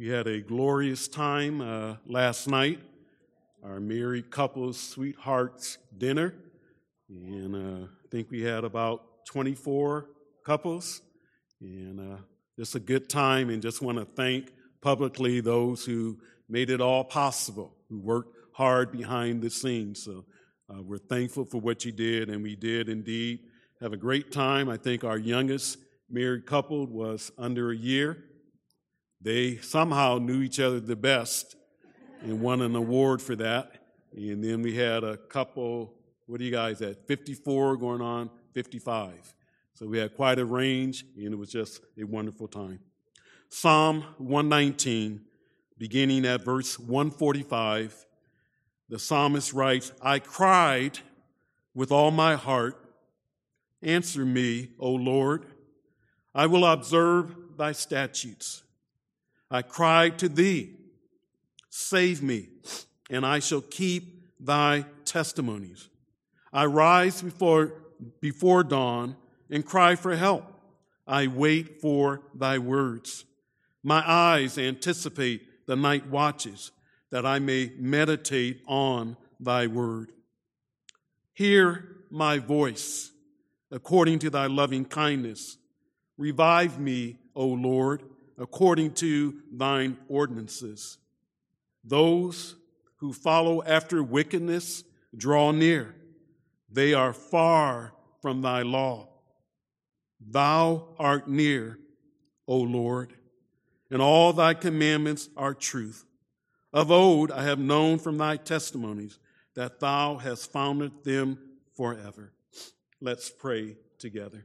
We had a glorious time uh, last night, our married couples sweethearts dinner, and uh, I think we had about 24 couples, and uh, just a good time. And just want to thank publicly those who made it all possible, who worked hard behind the scenes. So uh, we're thankful for what you did, and we did indeed have a great time. I think our youngest married couple was under a year they somehow knew each other the best and won an award for that. And then we had a couple, what are you guys at? 54 going on 55. So we had quite a range, and it was just a wonderful time. Psalm 119, beginning at verse 145, the psalmist writes, I cried with all my heart. Answer me, O Lord. I will observe thy statutes. I cried to thee, Save me, and I shall keep thy testimonies. I rise before, before dawn and cry for help. I wait for thy words. My eyes anticipate the night watches that I may meditate on thy word. Hear my voice according to thy loving kindness. Revive me, O Lord according to thine ordinances. Those who follow after wickedness draw near. They are far from thy law. Thou art near, O Lord, and all thy commandments are truth. Of old I have known from thy testimonies that thou hast founded them forever. Let's pray together.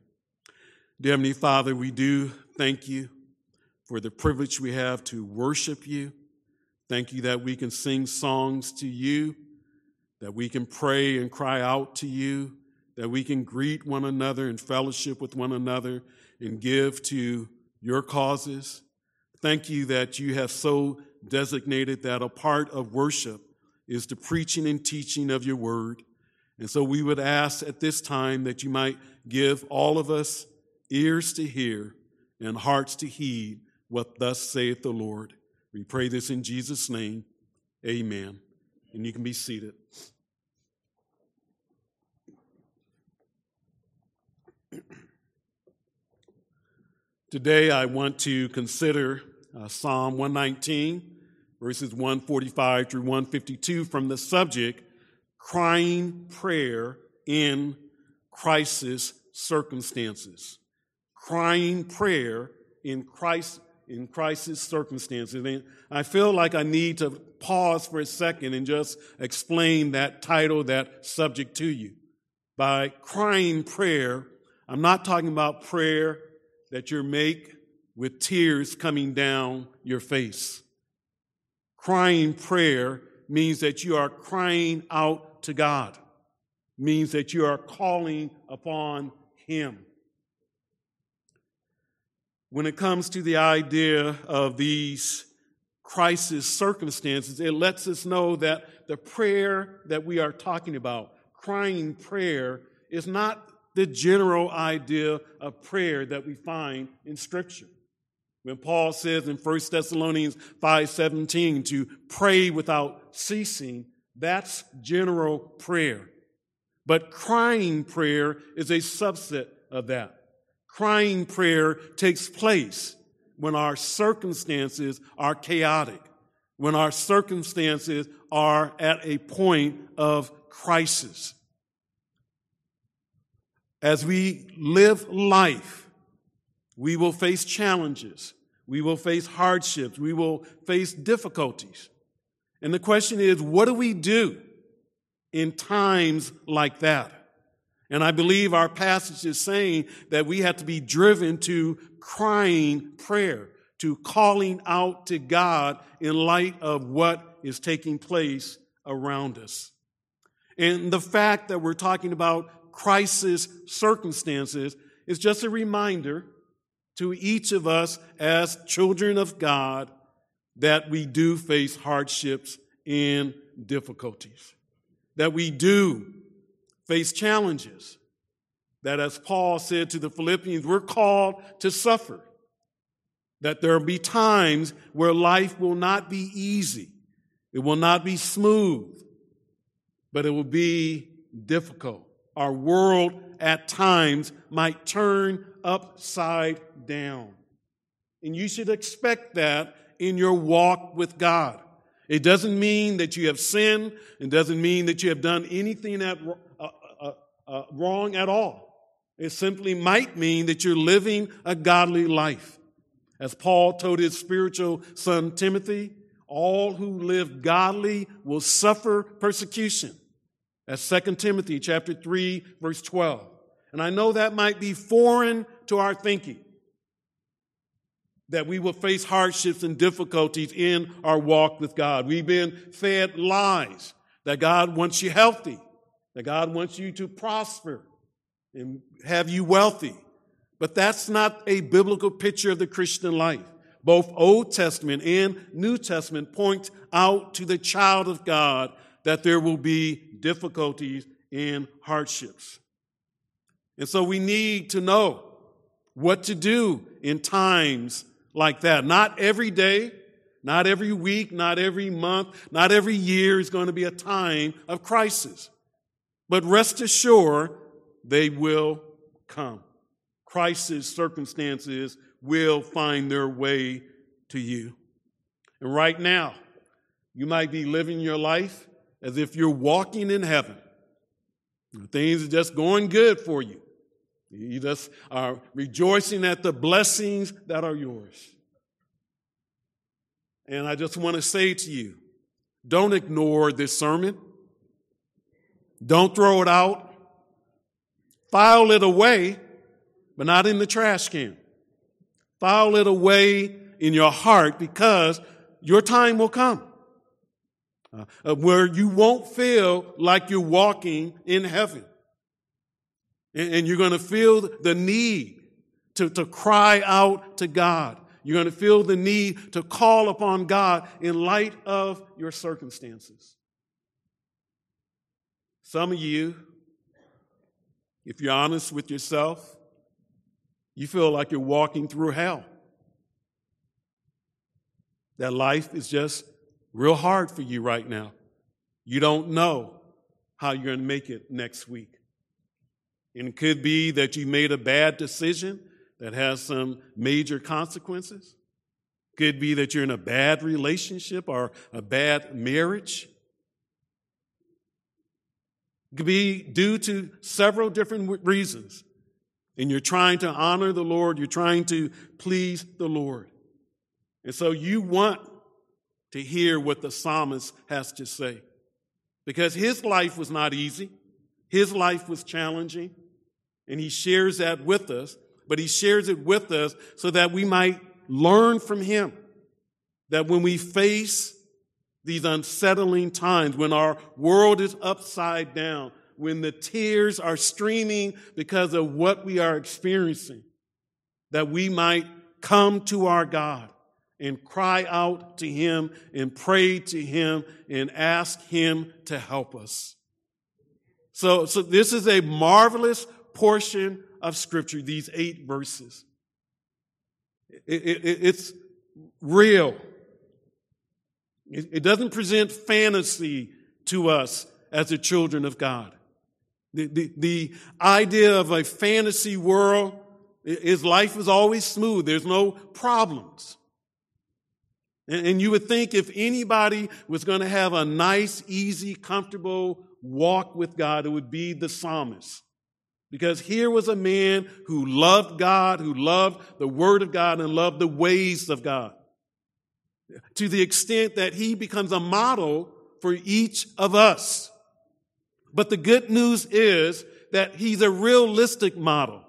Dear Heavenly Father, we do thank you for the privilege we have to worship you. Thank you that we can sing songs to you, that we can pray and cry out to you, that we can greet one another and fellowship with one another and give to your causes. Thank you that you have so designated that a part of worship is the preaching and teaching of your word. And so we would ask at this time that you might give all of us ears to hear and hearts to heed what thus saith the Lord. We pray this in Jesus' name. Amen. And you can be seated. Today, I want to consider uh, Psalm 119, verses 145 through 152, from the subject crying prayer in crisis circumstances. Crying prayer in crisis in crisis circumstances. And I feel like I need to pause for a second and just explain that title, that subject to you. By crying prayer, I'm not talking about prayer that you make with tears coming down your face. Crying prayer means that you are crying out to God, means that you are calling upon Him when it comes to the idea of these crisis circumstances, it lets us know that the prayer that we are talking about, crying prayer, is not the general idea of prayer that we find in Scripture. When Paul says in 1 Thessalonians 5:17 to pray without ceasing, that's general prayer. But crying prayer is a subset of that. Crying prayer takes place when our circumstances are chaotic, when our circumstances are at a point of crisis. As we live life, we will face challenges, we will face hardships, we will face difficulties. And the question is, what do we do in times like that? And I believe our passage is saying that we have to be driven to crying prayer, to calling out to God in light of what is taking place around us. And the fact that we're talking about crisis circumstances is just a reminder to each of us as children of God that we do face hardships and difficulties, that we do face challenges. That, as Paul said to the Philippians, we're called to suffer. that there will be times where life will not be easy. It will not be smooth, but it will be difficult. Our world at times might turn upside down. And you should expect that in your walk with God. It doesn't mean that you have sinned. It doesn't mean that you have done anything that, uh, wrong at all. It simply might mean that you're living a godly life. As Paul told his spiritual son Timothy, all who live godly will suffer persecution. That's 2 Timothy chapter 3 verse 12. And I know that might be foreign to our thinking. That we will face hardships and difficulties in our walk with God. We've been fed lies that God wants you healthy, that God wants you to prosper and have you wealthy. But that's not a biblical picture of the Christian life. Both Old Testament and New Testament point out to the child of God that there will be difficulties and hardships. And so we need to know what to do in times like that. Not every day, not every week, not every month, not every year is going to be a time of crisis. But rest assured, they will come. Crisis circumstances will find their way to you. And right now, you might be living your life as if you're walking in heaven. Things are just going good for you. You just are rejoicing at the blessings that are yours. And I just want to say to you don't ignore this sermon, don't throw it out, file it away, but not in the trash can. File it away in your heart because your time will come uh, where you won't feel like you're walking in heaven. And, and you're going to feel the need to, to cry out to God. You're going to feel the need to call upon God in light of your circumstances. Some of you, if you're honest with yourself, you feel like you're walking through hell. That life is just real hard for you right now. You don't know how you're going to make it next week. And it could be that you made a bad decision that has some major consequences. Could be that you're in a bad relationship or a bad marriage. Could be due to several different reasons. And you're trying to honor the Lord, you're trying to please the Lord. And so you want to hear what the psalmist has to say. Because his life was not easy, his life was challenging, and he shares that with us, but he shares it with us so that we might learn from him. That when we face these unsettling times, when our world is upside down, when the tears are streaming because of what we are experiencing, that we might come to our God and cry out to Him and pray to Him and ask Him to help us. So, so this is a marvelous portion of Scripture, these eight verses. It, it, it's real. It, it doesn't present fantasy to us as the children of God. The, the, the idea of a fantasy world is life is always smooth. There's no problems. And you would think if anybody was going to have a nice, easy, comfortable walk with God, it would be the psalmist. Because here was a man who loved God, who loved the Word of God, and loved the ways of God. To the extent that he becomes a model for each of us. But the good news is that he's a realistic model.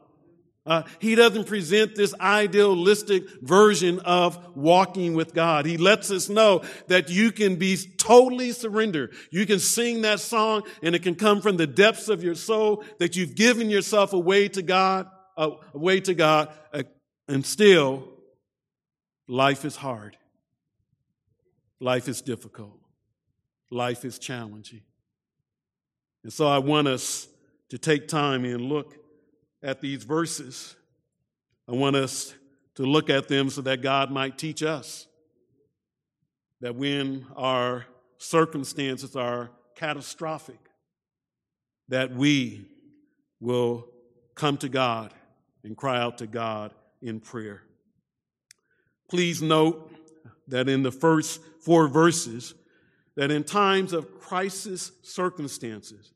Uh, he doesn't present this idealistic version of walking with God. He lets us know that you can be totally surrendered. You can sing that song and it can come from the depths of your soul that you've given yourself away to God, uh, away to God, uh, and still life is hard. Life is difficult. Life is challenging. And so I want us to take time and look at these verses, I want us to look at them so that God might teach us. That when our circumstances are catastrophic, that we will come to God and cry out to God in prayer. Please note that in the first four verses, that in times of crisis circumstances,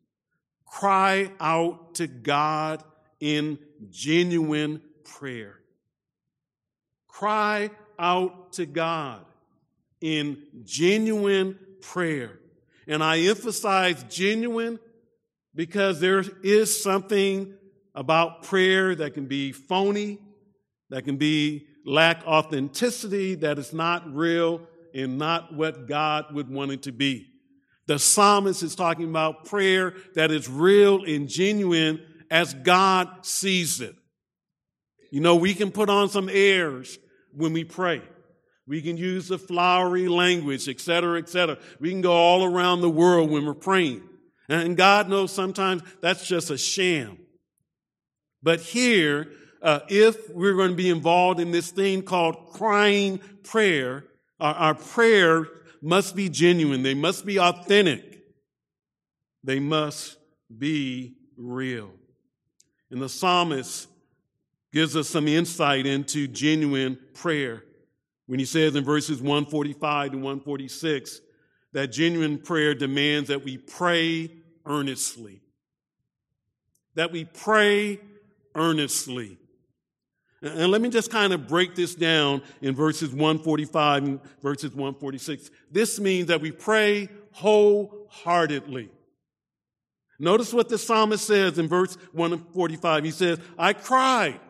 cry out to God in genuine prayer. Cry out to God in genuine prayer. And I emphasize genuine because there is something about prayer that can be phony, that can be lack authenticity, that is not real and not what God would want it to be. The psalmist is talking about prayer that is real and genuine as God sees it. You know, we can put on some airs when we pray. We can use the flowery language, et cetera, et cetera. We can go all around the world when we're praying. And God knows sometimes that's just a sham. But here, uh, if we're going to be involved in this thing called crying prayer, our, our prayer must be genuine. They must be authentic. They must be real. And the psalmist gives us some insight into genuine prayer when he says in verses 145 to 146 that genuine prayer demands that we pray earnestly. That we pray earnestly. And let me just kind of break this down in verses 145 and verses 146. This means that we pray wholeheartedly. Notice what the psalmist says in verse 145. He says, I cried.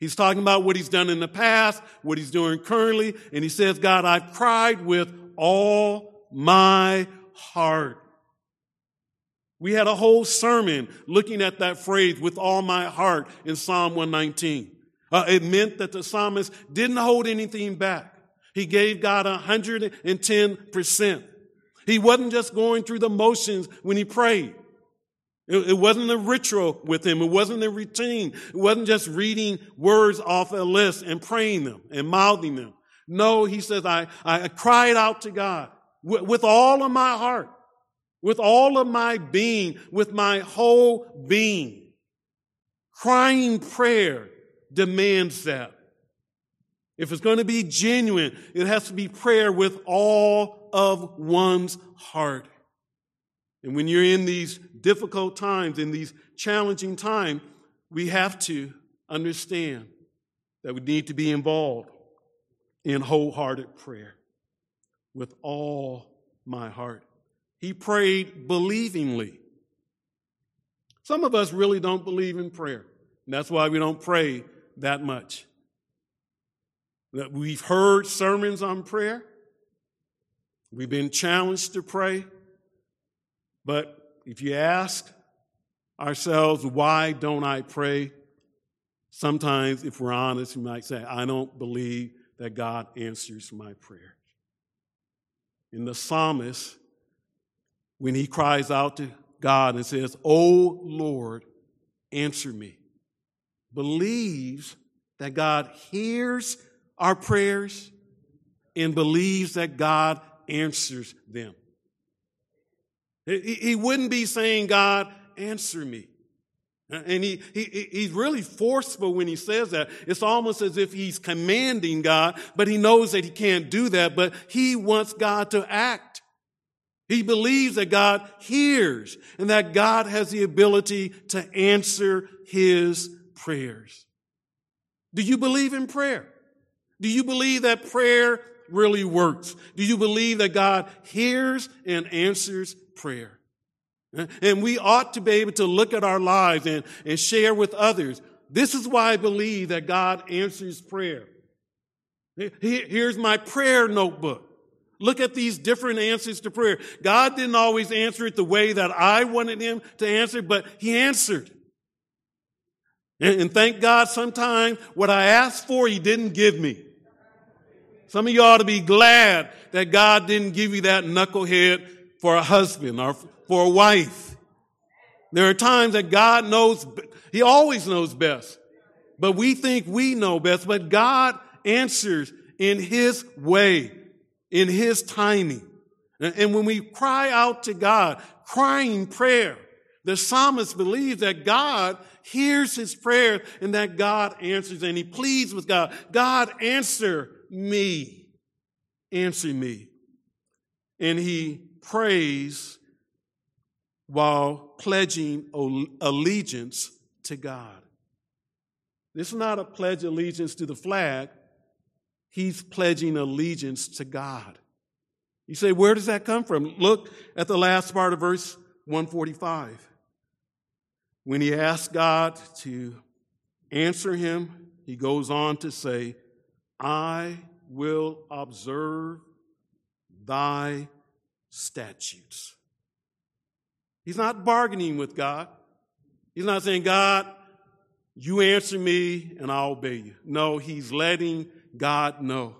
He's talking about what he's done in the past, what he's doing currently, and he says, God, I've cried with all my heart. We had a whole sermon looking at that phrase, with all my heart, in Psalm 119. Uh, it meant that the psalmist didn't hold anything back. He gave God 110%. He wasn't just going through the motions when he prayed. It, it wasn't a ritual with him. It wasn't a routine. It wasn't just reading words off a list and praying them and mouthing them. No, he says, I, I cried out to God with, with all of my heart, with all of my being, with my whole being. Crying prayer demands that. If it's going to be genuine, it has to be prayer with all of one's heart. And when you're in these difficult times, in these challenging times, we have to understand that we need to be involved in wholehearted prayer with all my heart. He prayed believingly. Some of us really don't believe in prayer. And that's why we don't pray that much. We've heard sermons on prayer. We've been challenged to pray. But if you ask ourselves, why don't I pray? Sometimes, if we're honest, we might say, I don't believe that God answers my prayer. In the psalmist, when he cries out to God and says, Oh Lord, answer me, believes that God hears our prayers and believes that God answers them. He wouldn't be saying, God, answer me. Uh, and he, he, he's really forceful when he says that. It's almost as if he's commanding God, but he knows that he can't do that, but he wants God to act. He believes that God hears and that God has the ability to answer his prayers. Do you believe in prayer? Do you believe that prayer really works? Do you believe that God hears and answers prayer. And we ought to be able to look at our lives and, and share with others. This is why I believe that God answers prayer. Here's my prayer notebook. Look at these different answers to prayer. God didn't always answer it the way that I wanted him to answer, but he answered. And, thank God sometimes what I asked for, he didn't give me. Some of you ought to be glad that God didn't give you that knucklehead for a husband or for a wife. There are times that God knows, He always knows best. but we think we know best. But God answers in His way, in His timing. And when we cry out to God, crying prayer, the psalmist believes that God hears his prayer and that God answers and he pleads with God. God, answer me. Answer me. And he prays while pledging allegiance to God. This is not a pledge allegiance to the flag. He's pledging allegiance to God. You say, where does that come from? Look at the last part of verse 145. When he asks God to answer him, he goes on to say, I will observe thy statutes. He's not bargaining with God. He's not saying, God, you answer me and I'll obey you. No, he's letting God know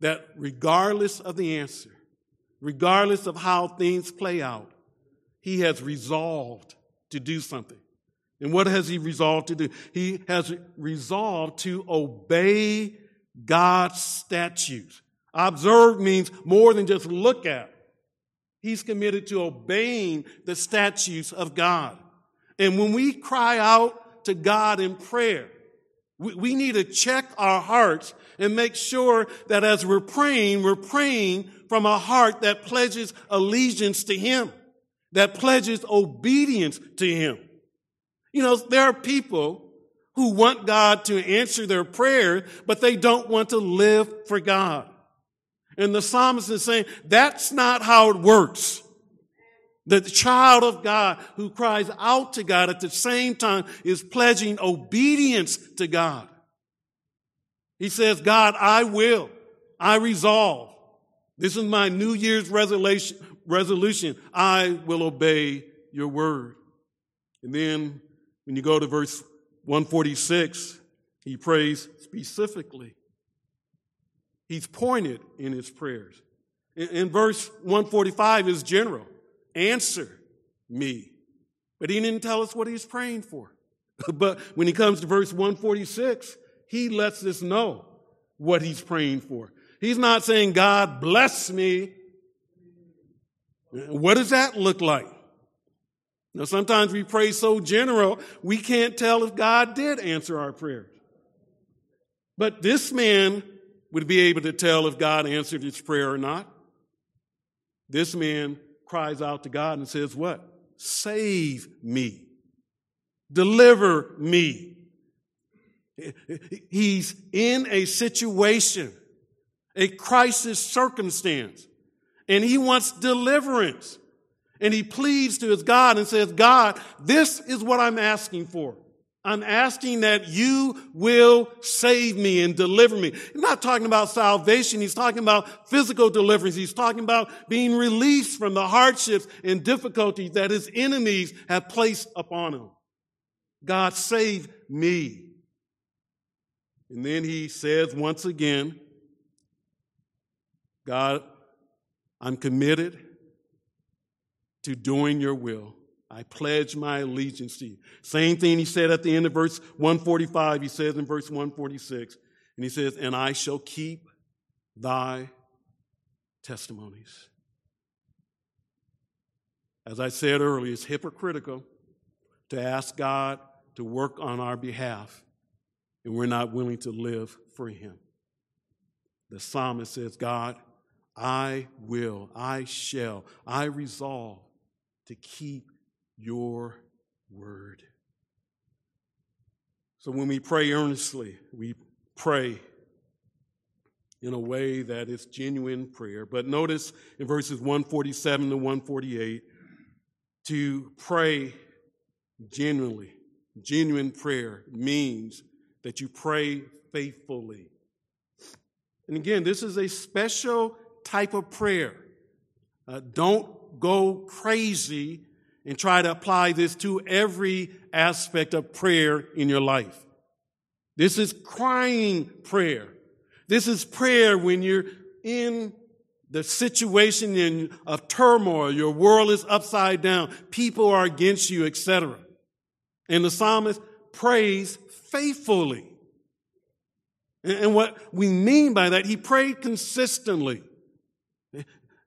that regardless of the answer, regardless of how things play out, he has resolved to do something. And what has he resolved to do? He has resolved to obey God's statutes. Observe means more than just look at. He's committed to obeying the statutes of God. And when we cry out to God in prayer, we, need to check our hearts and make sure that as we're praying, we're praying from a heart that pledges allegiance to Him that pledges obedience to Him. You know, there are people who want God to answer their prayer, but they don't want to live for God. And the psalmist is saying, that's not how it works. The child of God who cries out to God at the same time is pledging obedience to God. He says, God, I will. I resolve. This is my New Year's resolution, resolution I will obey your word. And then when you go to verse 146, he prays specifically. He's pointed in his prayers. In, in verse 145 is general answer me. But he didn't tell us what he's praying for. but when he comes to verse 146, he lets us know what he's praying for. He's not saying, God bless me. What does that look like? Now, sometimes we pray so general, we can't tell if God did answer our prayers. But this man would be able to tell if God answered his prayer or not. This man cries out to God and says, What? Save me. Deliver me. He's in a situation, a crisis circumstance and he wants deliverance. And he pleads to his God and says, God, this is what I'm asking for. I'm asking that you will save me and deliver me. He's not talking about salvation. He's talking about physical deliverance. He's talking about being released from the hardships and difficulties that his enemies have placed upon him. God, save me. And then he says once again, God, I'm committed to doing your will. I pledge my allegiance to you. Same thing he said at the end of verse 145, he says in verse 146, and he says, And I shall keep thy testimonies. As I said earlier, it's hypocritical to ask God to work on our behalf and we're not willing to live for him. The psalmist says, God, I will, I shall, I resolve to keep your word. So when we pray earnestly, we pray in a way that is genuine prayer. But notice in verses 147 to 148, to pray genuinely, genuine prayer means that you pray faithfully. And again, this is a special type of prayer. Uh, don't go crazy and try to apply this to every aspect of prayer in your life. This is crying prayer. This is prayer when you're in the situation in, of turmoil. Your world is upside down. People are against you, etc. And the psalmist prays faithfully. And what we mean by that, he prayed consistently.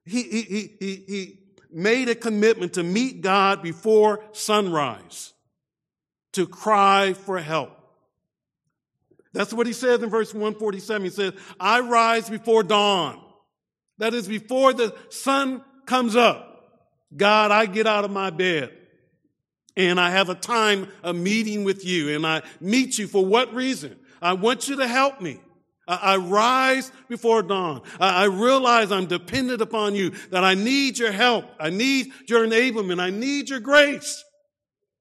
He, he, he, he, made a commitment to meet God before sunrise, to cry for help. That's what he says in verse 147. He says, I rise before dawn. That is before the sun comes up. God, I get out of my bed and I have a time of meeting with you and I meet you for what reason? I want you to help me. I, rise before dawn. I, realize I'm dependent upon you, that I need your help. I need your enablement. I need your grace.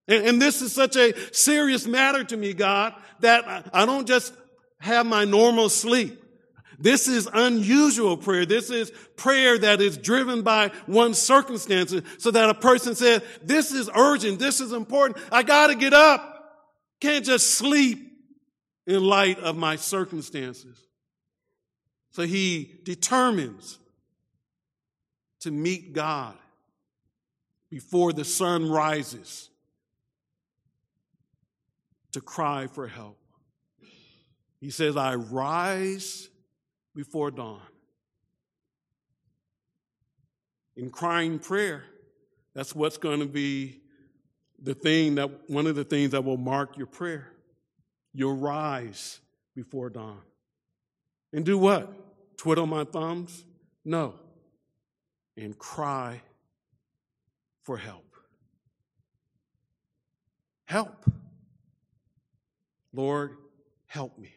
And, this is such a serious matter to me, God, that I don't just have my normal sleep. This is unusual prayer. This is prayer that is driven by one's circumstances so that a person says, this is urgent. This is important. I got to get up. Can't just sleep in light of my circumstances. So he determines to meet God before the sun rises to cry for help. He says, I rise before dawn. In crying prayer, that's what's going to be the thing that one of the things that will mark your prayer. You'll rise before dawn. And do what? Twiddle my thumbs? No. And cry for help. Help. Lord, help me.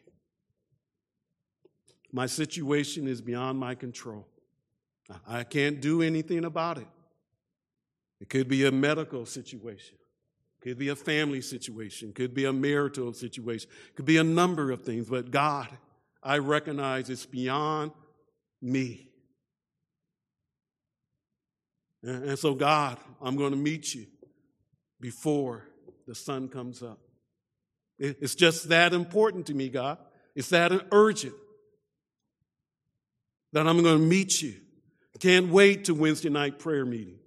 My situation is beyond my control. I can't do anything about it. It could be a medical situation. Could be a family situation, could be a marital situation, could be a number of things, but God, I recognize it's beyond me. And so, God, I'm going to meet you before the sun comes up. It's just that important to me, God. It's that urgent that I'm going to meet you. Can't wait to Wednesday night prayer meeting.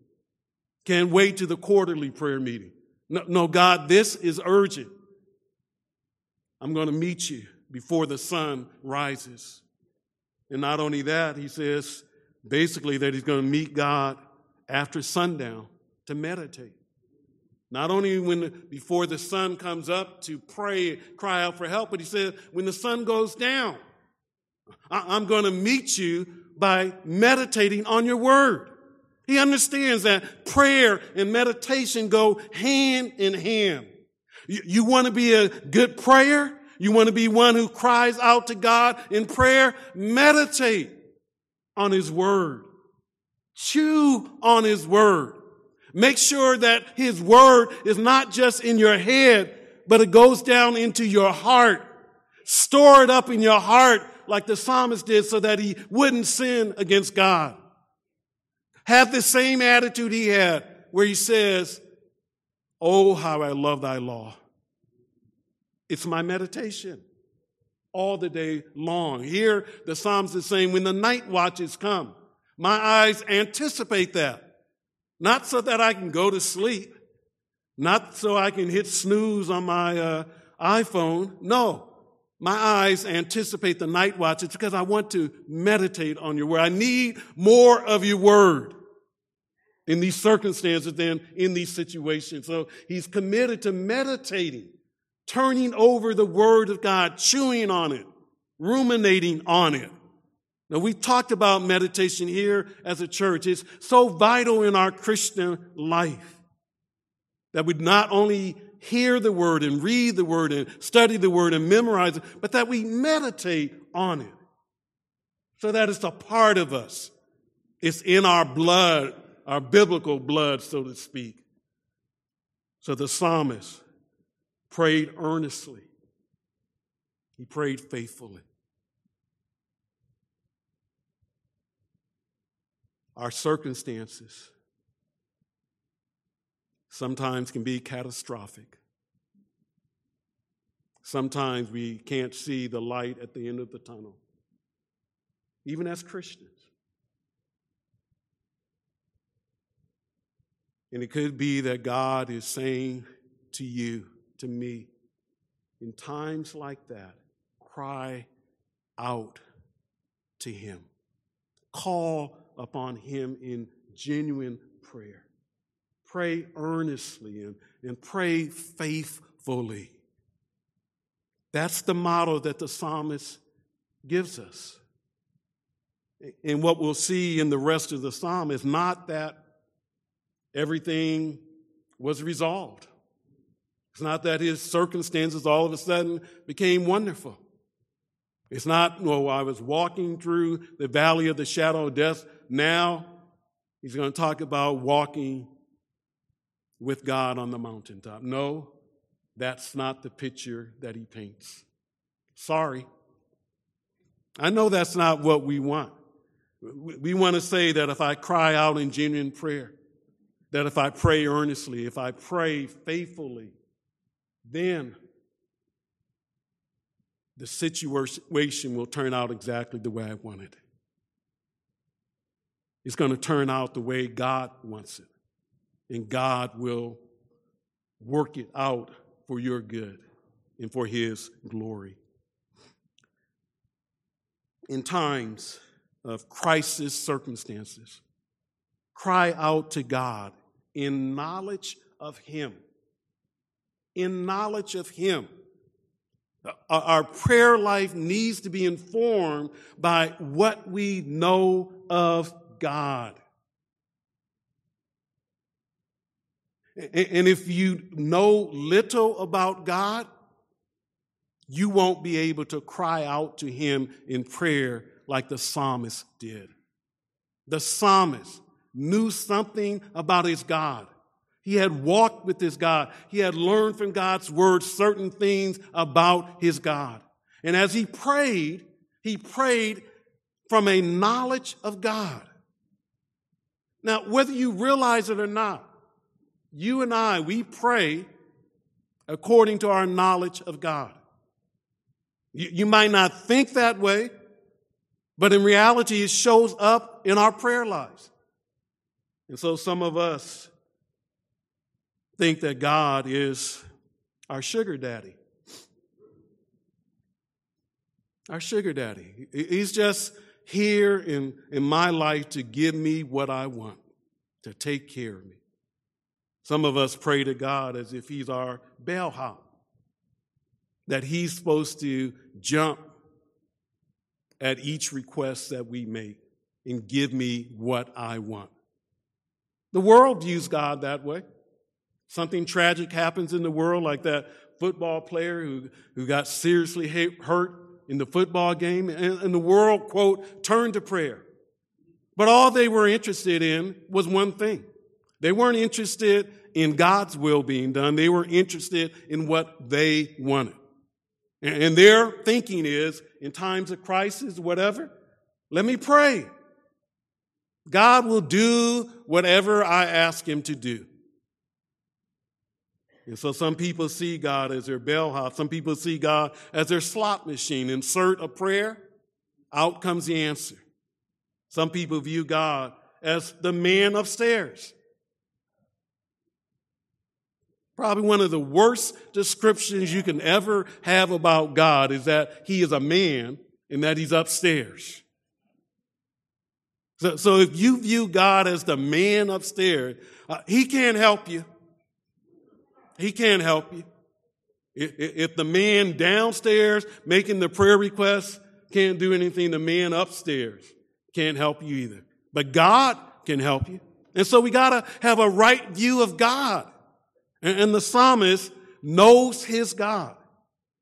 Can't wait to the quarterly prayer meeting. No, no, God, this is urgent. I'm going to meet you before the sun rises. And not only that, he says basically that he's going to meet God after sundown to meditate. Not only when before the sun comes up to pray, cry out for help, but he said when the sun goes down, I'm going to meet you by meditating on your word. He understands that prayer and meditation go hand in hand. You, you want to be a good prayer? You want to be one who cries out to God in prayer? Meditate on His Word. Chew on His Word. Make sure that His Word is not just in your head, but it goes down into your heart. Store it up in your heart like the psalmist did so that he wouldn't sin against God. Have the same attitude he had where he says, Oh, how I love thy law. It's my meditation all the day long. Here, the Psalms is saying, when the night watches come, my eyes anticipate that. Not so that I can go to sleep, not so I can hit snooze on my uh, iPhone. No, my eyes anticipate the night watch. It's because I want to meditate on your word. I need more of your word in these circumstances than in these situations. So he's committed to meditating, turning over the word of God, chewing on it, ruminating on it. Now, we talked about meditation here as a church. It's so vital in our Christian life that we not only hear the word and read the word and study the word and memorize it, but that we meditate on it so that it's a part of us. It's in our blood, our biblical blood, so to speak. So the psalmist prayed earnestly, he prayed faithfully. Our circumstances sometimes can be catastrophic. Sometimes we can't see the light at the end of the tunnel, even as Christians. And it could be that God is saying to you, to me, in times like that, cry out to Him. Call upon Him in genuine prayer. Pray earnestly and, and pray faithfully. That's the model that the psalmist gives us. And what we'll see in the rest of the psalm is not that everything was resolved. It's not that his circumstances all of a sudden became wonderful. It's not, well, I was walking through the valley of the shadow of death. Now he's going to talk about walking with God on the mountaintop. No, that's not the picture that he paints. Sorry. I know that's not what we want. We want to say that if I cry out in genuine prayer, that if I pray earnestly, if I pray faithfully, then the situation will turn out exactly the way I want it. It's going to turn out the way God wants it. And God will work it out for your good and for His glory. In times of crisis circumstances, cry out to God in knowledge of Him. In knowledge of Him. Our prayer life needs to be informed by what we know of God. And if you know little about God, you won't be able to cry out to Him in prayer like the psalmist did. The psalmist knew something about his God. He had walked with his God. He had learned from God's word certain things about his God. And as he prayed, he prayed from a knowledge of God. Now, whether you realize it or not, you and I, we pray according to our knowledge of God. You, you might not think that way, but in reality, it shows up in our prayer lives. And so some of us think that God is our sugar daddy. Our sugar daddy. He's just here in, in my life to give me what I want, to take care of me. Some of us pray to God as if He's our bellhop, that He's supposed to jump at each request that we make and give me what I want. The world views God that way. Something tragic happens in the world, like that football player who, who got seriously hurt in the football game, and, and the world, quote, turned to prayer. But all they were interested in was one thing. They weren't interested in God's will being done. They were interested in what they wanted. And, their thinking is, in times of crisis, whatever, let me pray. God will do whatever I ask him to do. And so some people see God as their bellhop. Some people see God as their slot machine. Insert a prayer, out comes the answer. Some people view God as the man upstairs. Probably one of the worst descriptions you can ever have about God is that he is a man and that he's upstairs. So, so if you view God as the man upstairs, uh, he can't help you. He can't help you. If, if the man downstairs making the prayer request can't do anything, the man upstairs can't help you either. But God can help you. And so we gotta have a right view of God. And, and the psalmist knows his God.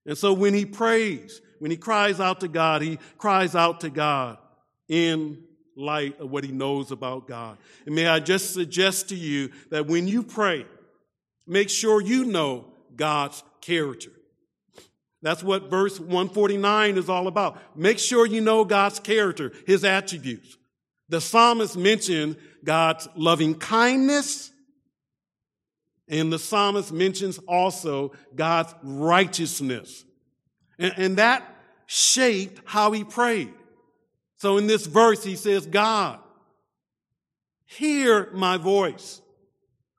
And so when he prays, when he cries out to God, he cries out to God in light of what he knows about God. And may I just suggest to you that when you pray, make sure you know God's character. That's what verse 149 is all about. Make sure you know God's character, his attributes. The psalmist mentioned God's loving kindness, and the psalmist mentions also God's righteousness. And, and that shaped how he prayed. So in this verse, he says, God, hear my voice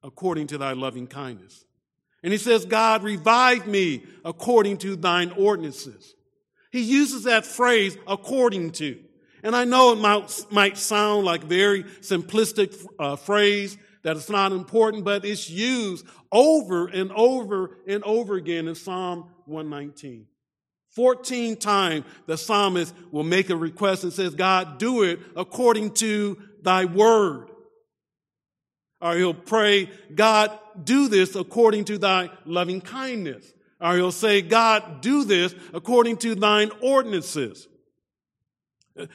according to thy loving kindness. And he says, God, revive me according to thine ordinances. He uses that phrase, according to. And I know it might, might sound like very simplistic uh, phrase, that it's not important, but it's used over and over and over again in Psalm 119. 14 times the psalmist will make a request and says, God, do it according to thy word. Or he'll pray, God, do this according to thy loving kindness. Or he'll say, God, do this according to thine ordinances.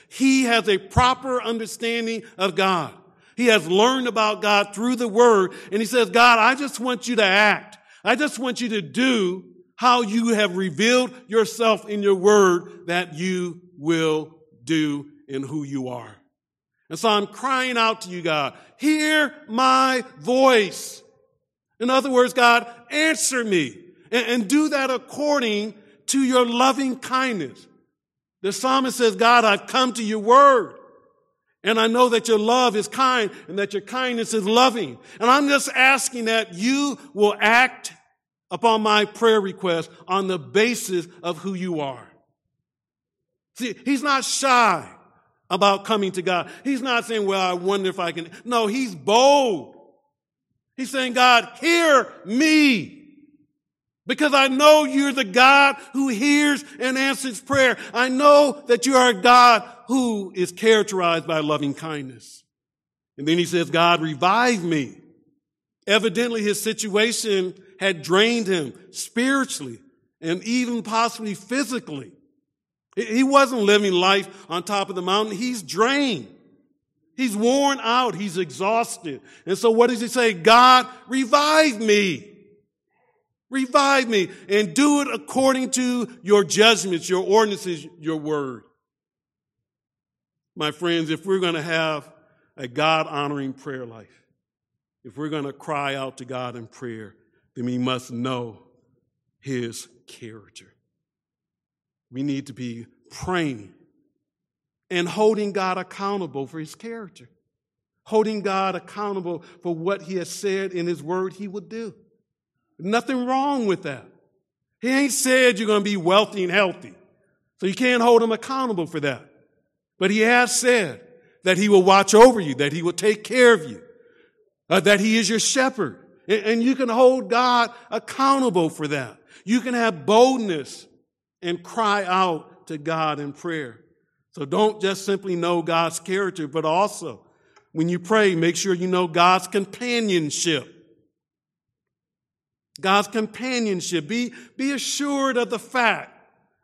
He has a proper understanding of God. He has learned about God through the word. And he says, God, I just want you to act. I just want you to do how you have revealed yourself in your word that you will do in who you are. And so I'm crying out to you, God, hear my voice. In other words, God, answer me and, and do that according to your loving kindness. The psalmist says, God, I've come to your word. And I know that your love is kind and that your kindness is loving. And I'm just asking that you will act upon my prayer request on the basis of who you are. See, he's not shy about coming to God. He's not saying, well, I wonder if I can. No, he's bold. He's saying, God, hear me. Because I know you're the God who hears and answers prayer. I know that you are a God who is characterized by loving kindness. And then he says, God, revive me. Evidently, his situation had drained him spiritually and even possibly physically. He wasn't living life on top of the mountain. He's drained. He's worn out. He's exhausted. And so what does he say? God, revive me. Revive me and do it according to your judgments, your ordinances, your word. My friends, if we're going to have a God honoring prayer life, if we're going to cry out to God in prayer, then we must know his character. We need to be praying and holding God accountable for his character, holding God accountable for what he has said in his word he would do. Nothing wrong with that. He ain't said you're going to be wealthy and healthy. So you can't hold him accountable for that. But he has said that he will watch over you, that he will take care of you, uh, that he is your shepherd. And, and you can hold God accountable for that. You can have boldness and cry out to God in prayer. So don't just simply know God's character, but also when you pray, make sure you know God's companionship. God's companionship. Be, be assured of the fact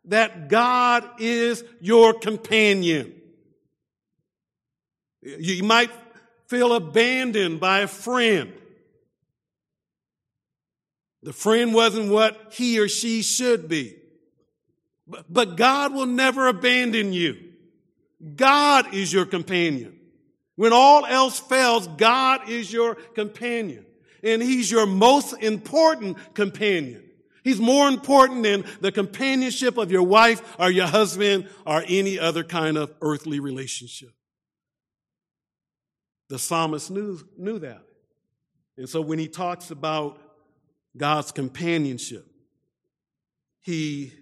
that God is your companion. You might feel abandoned by a friend. The friend wasn't what he or she should be. But, but God will never abandon you. God is your companion. When all else fails, God is your companion and he's your most important companion. He's more important than the companionship of your wife or your husband or any other kind of earthly relationship. The psalmist knew, knew that. And so when he talks about God's companionship, he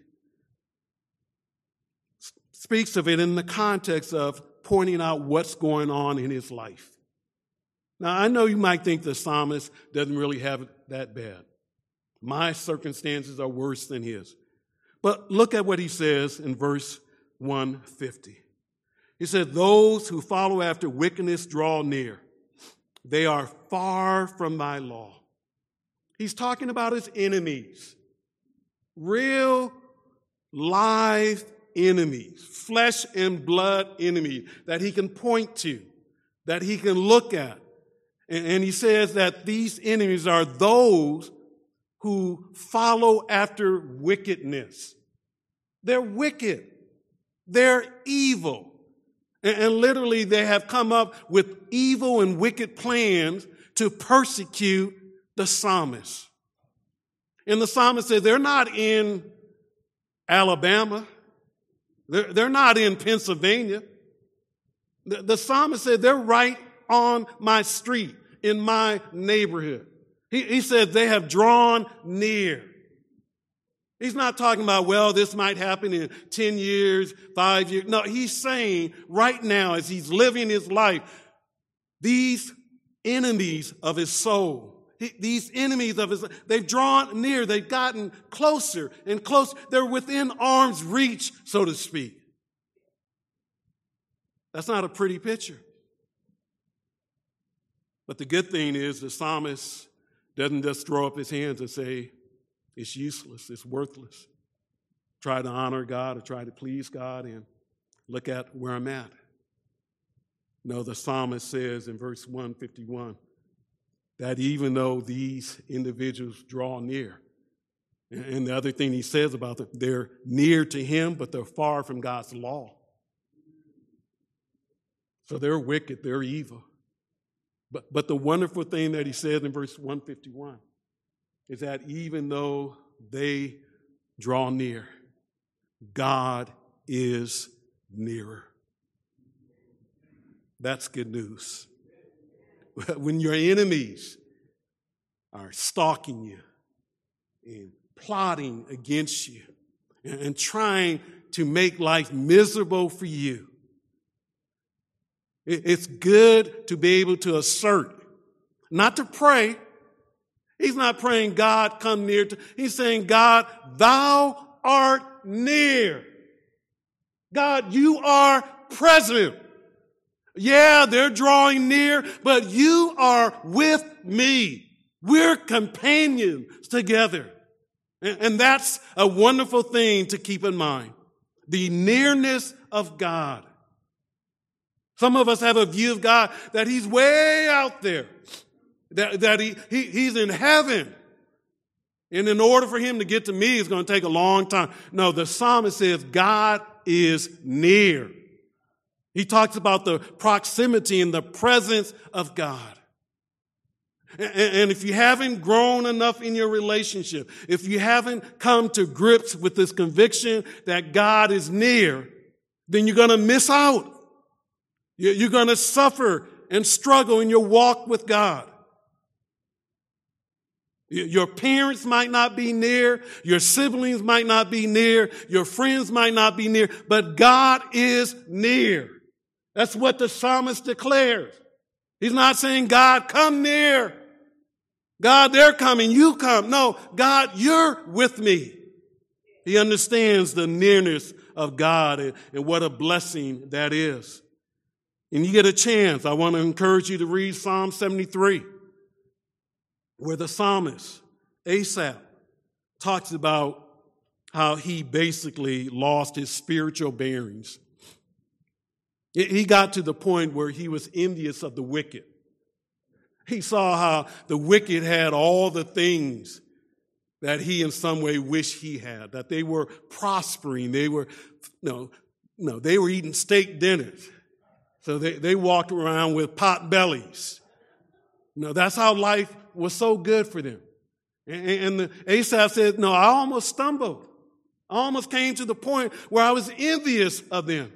speaks of it in the context of pointing out what's going on in his life. Now, I know you might think the psalmist doesn't really have it that bad. My circumstances are worse than his. But look at what he says in verse 150. He said, Those who follow after wickedness draw near. They are far from thy law. He's talking about his enemies, real, live enemies, flesh and blood enemies that he can point to, that he can look at, and he says that these enemies are those who follow after wickedness. They're wicked. They're evil. And literally, they have come up with evil and wicked plans to persecute the psalmist. And the psalmist says they're not in Alabama. They're, they're not in Pennsylvania. The, the psalmist said they're right on my street in my neighborhood. He, he said they have drawn near. He's not talking about, well, this might happen in 10 years, five years. No, he's saying right now, as he's living his life, these enemies of his soul, these enemies of his, they've drawn near, they've gotten closer and closer. They're within arm's reach, so to speak. That's not a pretty picture. But the good thing is the psalmist doesn't just throw up his hands and say, it's useless, it's worthless. Try to honor God or try to please God and look at where I'm at. No, the psalmist says in verse 151 that even though these individuals draw near, and the other thing he says about them, they're near to him, but they're far from God's law. So they're wicked, they're evil. But, but the wonderful thing that he says in verse 151 is that even though they draw near, God is nearer. That's good news. When your enemies are stalking you and plotting against you and trying to make life miserable for you, it's good to be able to assert, not to pray, He's not praying, God, come near to, he's saying, God, thou art near. God, you are present. Yeah, they're drawing near, but you are with me. We're companions together. And that's a wonderful thing to keep in mind. The nearness of God. Some of us have a view of God that He's way out there that, that he, he, he's in heaven. And in order for him to get to me, it's going to take a long time. No, the psalmist says God is near. He talks about the proximity and the presence of God. And if you haven't grown enough in your relationship, if you haven't come to grips with this conviction that God is near, then you're going to miss out. You're going to suffer and struggle in your walk with God. Your parents might not be near. Your siblings might not be near. Your friends might not be near, but God is near. That's what the psalmist declares. He's not saying, God, come near. God, they're coming. You come. No, God, you're with me. He understands the nearness of God and, and what a blessing that is. And you get a chance. I want to encourage you to read Psalm 73 where the psalmist, Asaph, talks about how he basically lost his spiritual bearings. He got to the point where he was envious of the wicked. He saw how the wicked had all the things that he in some way wished he had, that they were prospering. They were, no, no, they were eating steak dinners. So they, they walked around with pot bellies. No, that's how life was so good for them. And, the Asaph said, No, I almost stumbled. I almost came to the point where I was envious of them.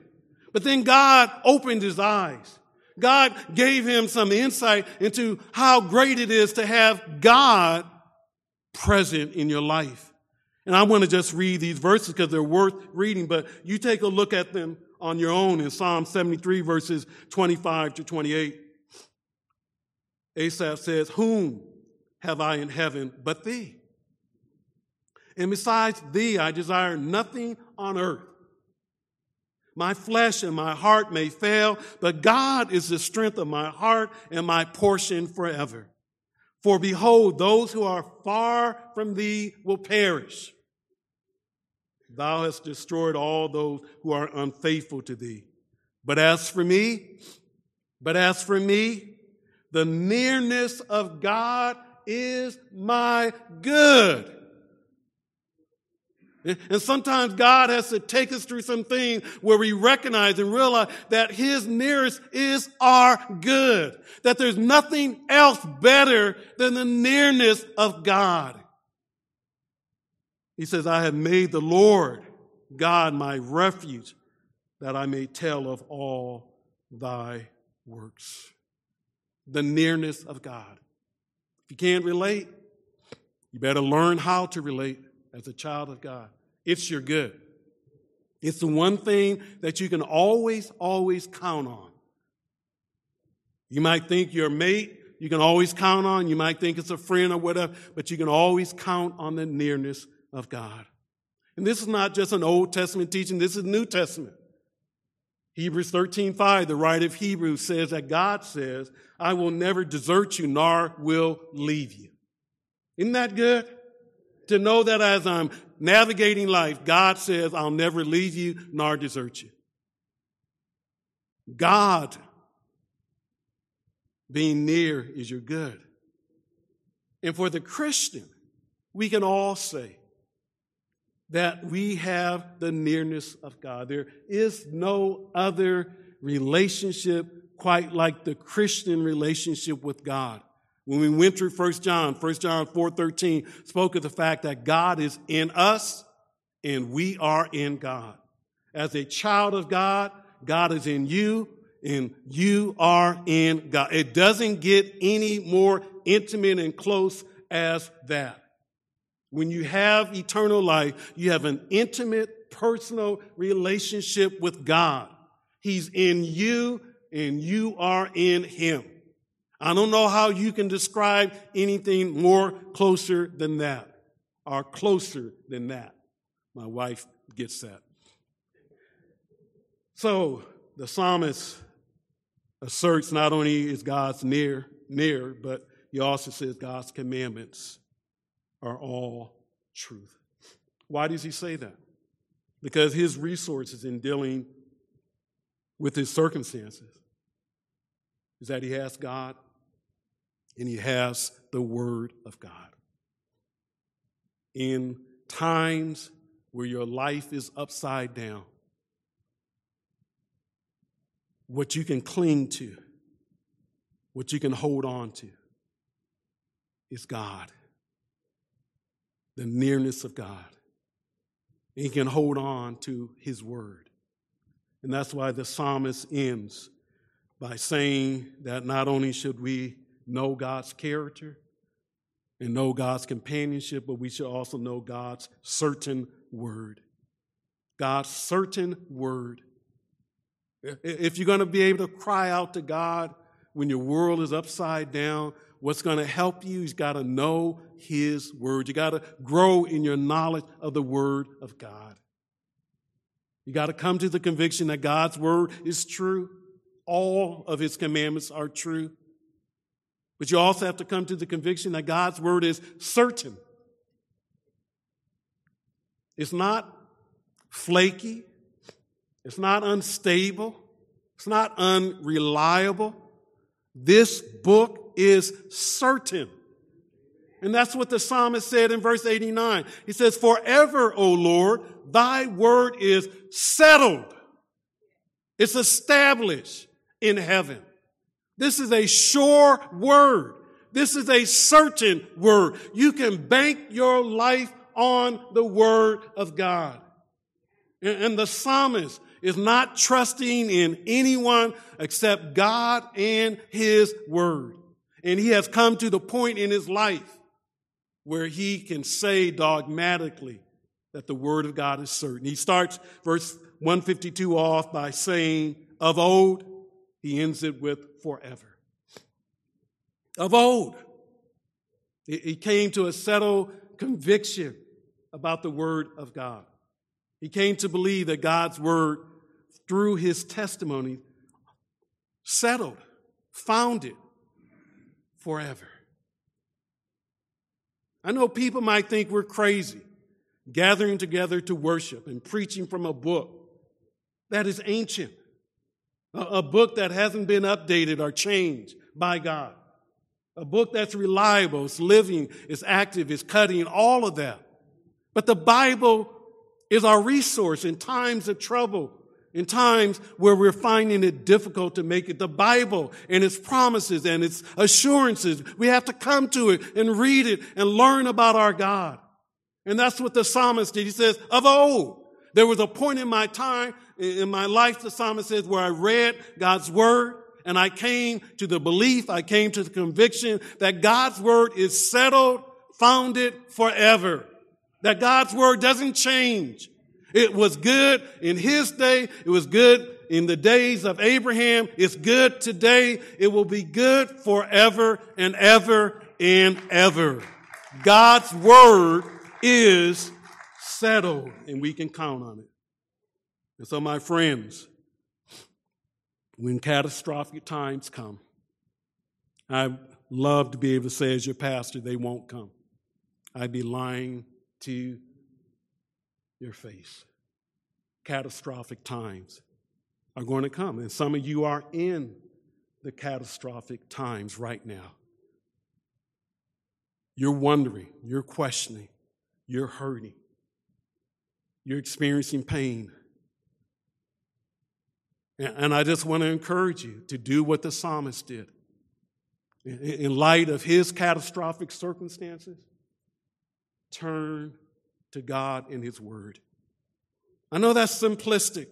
But then God opened his eyes. God gave him some insight into how great it is to have God present in your life. And I want to just read these verses because they're worth reading, but you take a look at them on your own in Psalm 73 verses 25 to 28. Asaph says, Whom have I in heaven but thee? And besides thee, I desire nothing on earth. My flesh and my heart may fail, but God is the strength of my heart and my portion forever. For behold, those who are far from thee will perish. Thou hast destroyed all those who are unfaithful to thee. But as for me, but as for me, the nearness of God is my good. And sometimes God has to take us through some things where we recognize and realize that His nearest is our good. That there's nothing else better than the nearness of God. He says, I have made the Lord God my refuge that I may tell of all thy works. The nearness of God. If you can't relate, you better learn how to relate as a child of God. It's your good. It's the one thing that you can always, always count on. You might think your mate, you can always count on. You might think it's a friend or whatever, but you can always count on the nearness of God. And this is not just an Old Testament teaching, this is New Testament. Hebrews 13, 5, the writer of Hebrews says that God says, I will never desert you, nor will leave you. Isn't that good? To know that as I'm navigating life, God says, I'll never leave you nor desert you. God being near is your good. And for the Christian, we can all say that we have the nearness of God. There is no other relationship quite like the Christian relationship with God. When we went through 1 John, 1 John 4:13 spoke of the fact that God is in us and we are in God. As a child of God, God is in you and you are in God. It doesn't get any more intimate and close as that. When you have eternal life, you have an intimate, personal relationship with God. He's in you and you are in Him. I don't know how you can describe anything more closer than that or closer than that. My wife gets that. So the psalmist asserts not only is God's near, near, but he also says God's commandments are all truth. Why does he say that? Because his resources in dealing with his circumstances is that he has God and he has the Word of God. In times where your life is upside down, what you can cling to, what you can hold on to, is God, the nearness of God. You can hold on to His Word. And that's why the psalmist ends by saying that not only should we know God's character and know God's companionship, but we should also know God's certain word. God's certain word. If you're going to be able to cry out to God when your world is upside down, what's going to help you is got to know His word. You got to grow in your knowledge of the word of God. You got to come to the conviction that God's word is true. All of His commandments are true. But you also have to come to the conviction that God's word is certain. It's not flaky. It's not unstable. It's not unreliable. This book is certain. And that's what the psalmist said in verse 89. He says, Forever, O Lord, thy word is settled. It's established in heaven. This is a sure word. This is a certain word. You can bank your life on the word of God. And the psalmist is not trusting in anyone except God and his word. And he has come to the point in his life where he can say dogmatically that the word of God is certain. He starts verse 152 off by saying, Of old, he ends it with forever. Of old, he came to a settled conviction about the Word of God. He came to believe that God's Word, through his testimony, settled, founded forever. I know people might think we're crazy gathering together to worship and preaching from a book that is ancient a book that hasn't been updated or changed by God, a book that's reliable, it's living, it's active, it's cutting, all of that. But the Bible is our resource in times of trouble, in times where we're finding it difficult to make it. The Bible and its promises and its assurances, we have to come to it and read it and learn about our God. And that's what the psalmist did. He says, of old, there was a point in my time, in my life, the psalmist says, where I read God's word and I came to the belief, I came to the conviction that God's word is settled, founded forever. That God's word doesn't change. It was good in his day. It was good in the days of Abraham. It's good today. It will be good forever and ever and ever. God's word is settled and we can count on it. And so, my friends, when catastrophic times come, I love to be able to say, as your pastor, they won't come. I'd be lying to your face. Catastrophic times are going to come. And some of you are in the catastrophic times right now. You're wondering, you're questioning, you're hurting, you're experiencing pain. And I just want to encourage you to do what the psalmist did. In light of his catastrophic circumstances, turn to God in His Word. I know that's simplistic.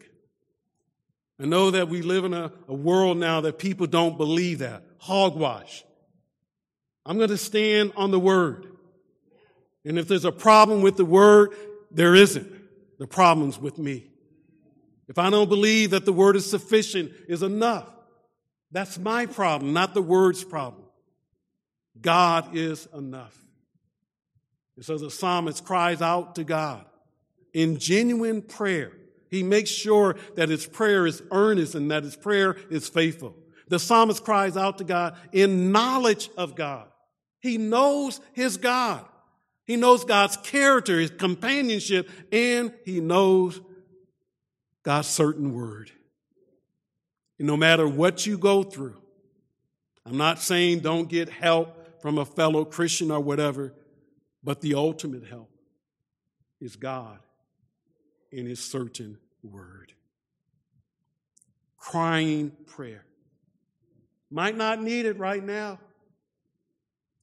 I know that we live in a, a world now that people don't believe that. Hogwash. I'm going to stand on the Word. And if there's a problem with the Word, there isn't. The problem's with me. If I don't believe that the Word is sufficient, is enough, that's my problem, not the Word's problem. God is enough. And so the psalmist cries out to God in genuine prayer. He makes sure that his prayer is earnest and that his prayer is faithful. The psalmist cries out to God in knowledge of God. He knows his God. He knows God's character, his companionship, and he knows God's certain word. And no matter what you go through, I'm not saying don't get help from a fellow Christian or whatever, but the ultimate help is God in His certain word. Crying prayer. Might not need it right now.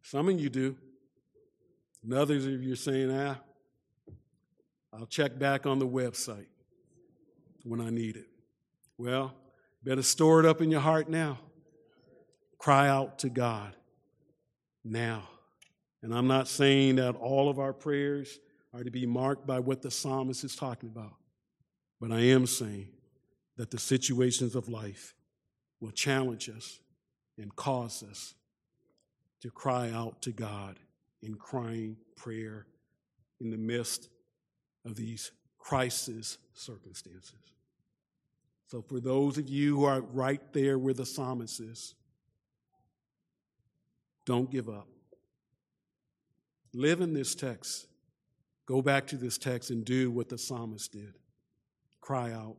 Some of you do. And others of you are saying, ah, I'll check back on the website when I need it. Well, better store it up in your heart now. Cry out to God now. And I'm not saying that all of our prayers are to be marked by what the psalmist is talking about, but I am saying that the situations of life will challenge us and cause us to cry out to God in crying prayer in the midst of these crisis circumstances. So, for those of you who are right there where the psalmist is, don't give up. Live in this text. Go back to this text and do what the psalmist did cry out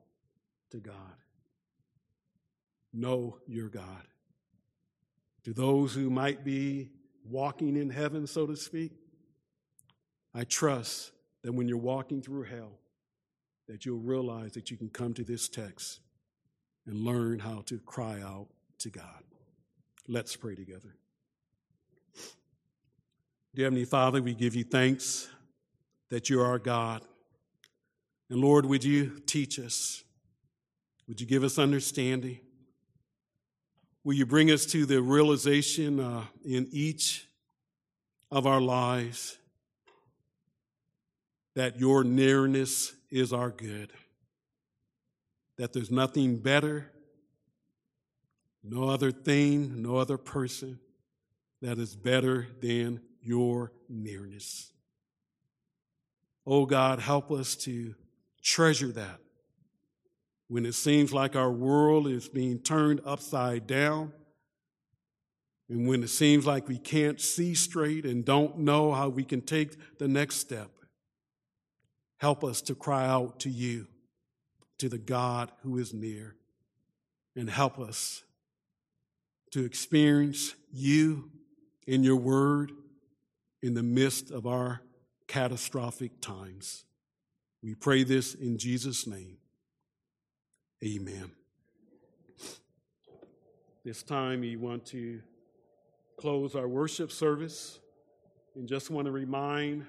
to God. Know your God. To those who might be walking in heaven, so to speak, I trust that when you're walking through hell, that you'll realize that you can come to this text and learn how to cry out to God. Let's pray together. Dear Heavenly Father, we give you thanks that you are God. And Lord, would you teach us? Would you give us understanding? Will you bring us to the realization uh, in each of our lives that your nearness is our good? That there's nothing better, no other thing, no other person that is better than your nearness. Oh God, help us to treasure that when it seems like our world is being turned upside down, and when it seems like we can't see straight and don't know how we can take the next step. Help us to cry out to you, to the God who is near, and help us to experience you in your word in the midst of our catastrophic times. We pray this in Jesus' name. Amen. This time, we want to close our worship service and just want to remind